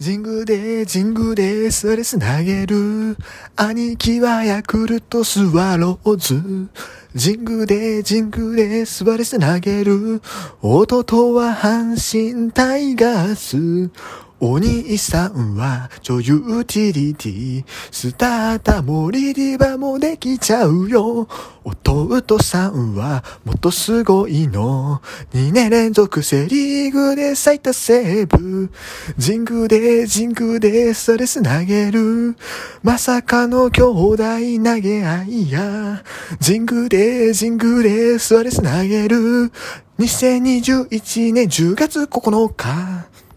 神宮で神宮でスレス投げる。兄貴はヤクルトスワローズ。神宮で神宮でスワレス投げる。弟は阪神タイガース。お兄さんは女優ティリティ。スターターもリリバもできちゃうよ。弟さんはもっとすごいの。2年連続セリーグで最多セーブ。神宮で神宮でストレス投げる。まさかの兄弟投げ合いや。神宮で神宮でストレス投げる。2021年10月9日。